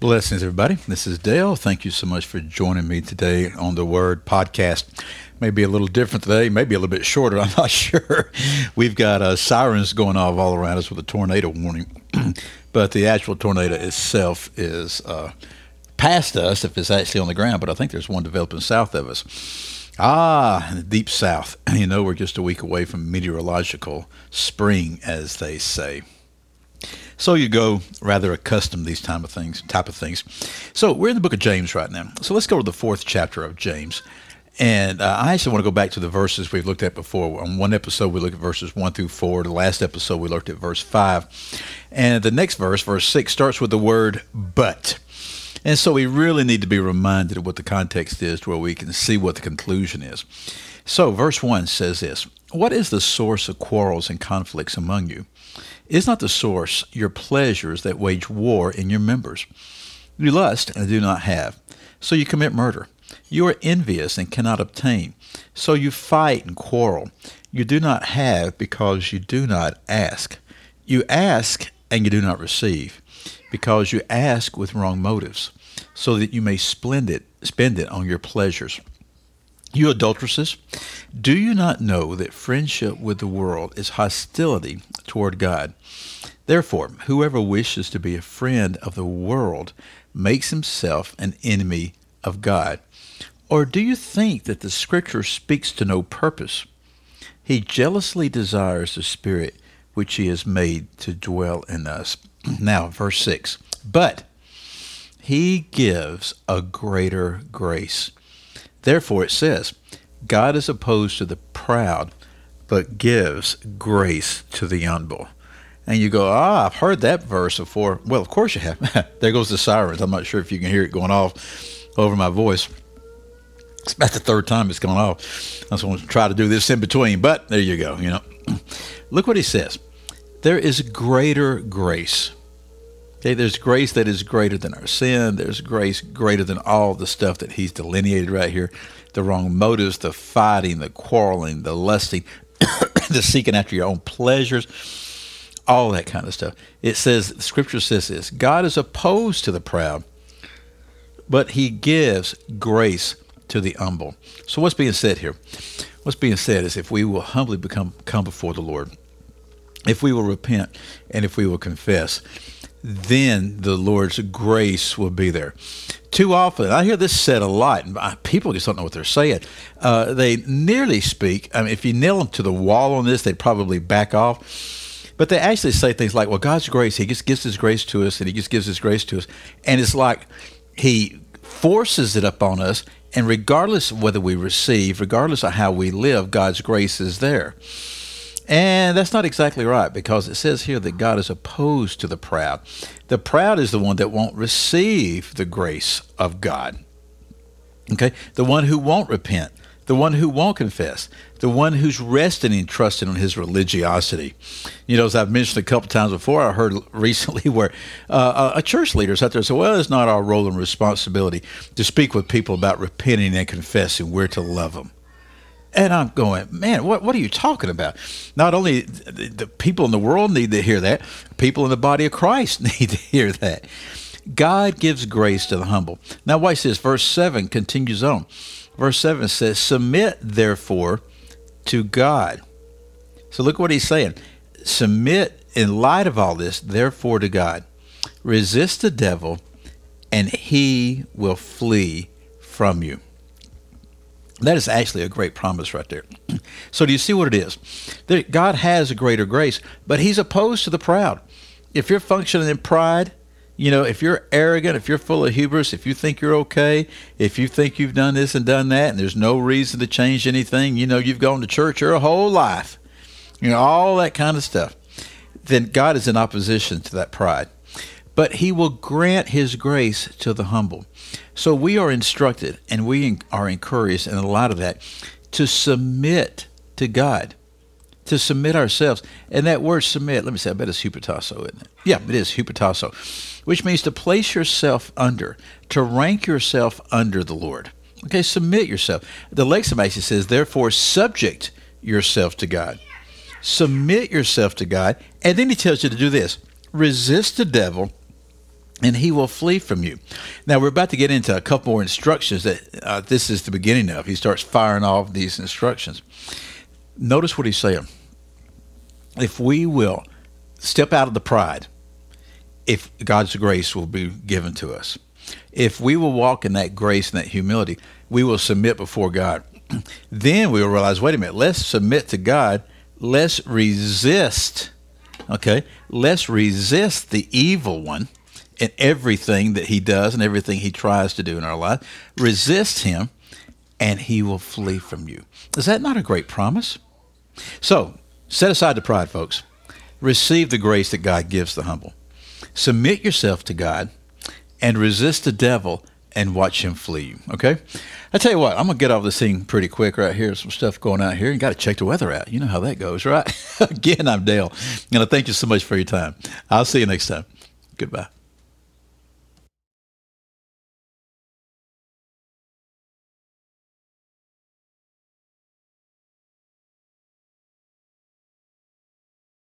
Blessings, everybody. This is Dale. Thank you so much for joining me today on the Word Podcast. Maybe a little different today, maybe a little bit shorter. I'm not sure. We've got uh, sirens going off all around us with a tornado warning, but the actual tornado itself is uh, past us if it's actually on the ground. But I think there's one developing south of us. Ah, the deep south. You know, we're just a week away from meteorological spring, as they say. So you go rather accustomed to these type of things, type of things. So we're in the book of James right now. So let's go to the fourth chapter of James. And uh, I actually want to go back to the verses we've looked at before. On one episode, we looked at verses 1 through 4. The last episode, we looked at verse 5. And the next verse, verse 6, starts with the word but. And so we really need to be reminded of what the context is to where we can see what the conclusion is. So, verse 1 says this What is the source of quarrels and conflicts among you? Is not the source your pleasures that wage war in your members? You lust and do not have, so you commit murder. You are envious and cannot obtain, so you fight and quarrel. You do not have because you do not ask. You ask and you do not receive, because you ask with wrong motives, so that you may spend it, spend it on your pleasures. You adulteresses, do you not know that friendship with the world is hostility toward God? Therefore, whoever wishes to be a friend of the world makes himself an enemy of God. Or do you think that the Scripture speaks to no purpose? He jealously desires the Spirit which He has made to dwell in us. now, verse 6. But He gives a greater grace. Therefore, it says, God is opposed to the proud, but gives grace to the humble. And you go, ah, I've heard that verse before. Well, of course you have. there goes the sirens. I'm not sure if you can hear it going off over my voice. It's about the third time it's gone off. I just want to try to do this in between, but there you go. You know, look what he says. There is greater grace Okay, there's grace that is greater than our sin. There's grace greater than all the stuff that he's delineated right here the wrong motives, the fighting, the quarreling, the lusting, the seeking after your own pleasures, all that kind of stuff. It says, Scripture says this God is opposed to the proud, but he gives grace to the humble. So, what's being said here? What's being said is if we will humbly become come before the Lord, if we will repent, and if we will confess, then the Lord's grace will be there. Too often, I hear this said a lot, and people just don't know what they're saying. Uh, they nearly speak. I mean, if you nail them to the wall on this, they'd probably back off. But they actually say things like, "Well, God's grace, He just gives His grace to us, and He just gives His grace to us," and it's like He forces it upon us, and regardless of whether we receive, regardless of how we live, God's grace is there. And that's not exactly right because it says here that God is opposed to the proud. The proud is the one that won't receive the grace of God. Okay? The one who won't repent, the one who won't confess, the one who's resting and trusting on his religiosity. You know, as I've mentioned a couple times before, I heard recently where uh, a church leader sat there and said, Well, it's not our role and responsibility to speak with people about repenting and confessing. We're to love them. And I'm going, man, what, what are you talking about? Not only the, the people in the world need to hear that, people in the body of Christ need to hear that. God gives grace to the humble. Now, watch this. Verse 7 continues on. Verse 7 says, Submit, therefore, to God. So look what he's saying. Submit in light of all this, therefore, to God. Resist the devil, and he will flee from you. That is actually a great promise right there. so, do you see what it is? God has a greater grace, but He's opposed to the proud. If you're functioning in pride, you know, if you're arrogant, if you're full of hubris, if you think you're okay, if you think you've done this and done that, and there's no reason to change anything, you know, you've gone to church your whole life, you know, all that kind of stuff, then God is in opposition to that pride. But He will grant His grace to the humble. So we are instructed and we are encouraged in a lot of that to submit to God, to submit ourselves. And that word submit, let me say, I bet it's hupotasso, isn't it? Yeah, it is hupotasso, which means to place yourself under, to rank yourself under the Lord. Okay, submit yourself. The Lexham says, therefore, subject yourself to God. Submit yourself to God. And then he tells you to do this resist the devil and he will flee from you. Now, we're about to get into a couple more instructions that uh, this is the beginning of. He starts firing off these instructions. Notice what he's saying. If we will step out of the pride, if God's grace will be given to us, if we will walk in that grace and that humility, we will submit before God. then we will realize wait a minute, let's submit to God, let's resist, okay? Let's resist the evil one in everything that he does and everything he tries to do in our life. Resist him, and he will flee from you. Is that not a great promise? So, set aside the pride, folks. Receive the grace that God gives the humble. Submit yourself to God and resist the devil and watch him flee. You. Okay? I tell you what, I'm gonna get off this thing pretty quick right here. Some stuff going out here. You got to check the weather out. You know how that goes, right? Again, I'm Dale, and I thank you so much for your time. I'll see you next time. Goodbye.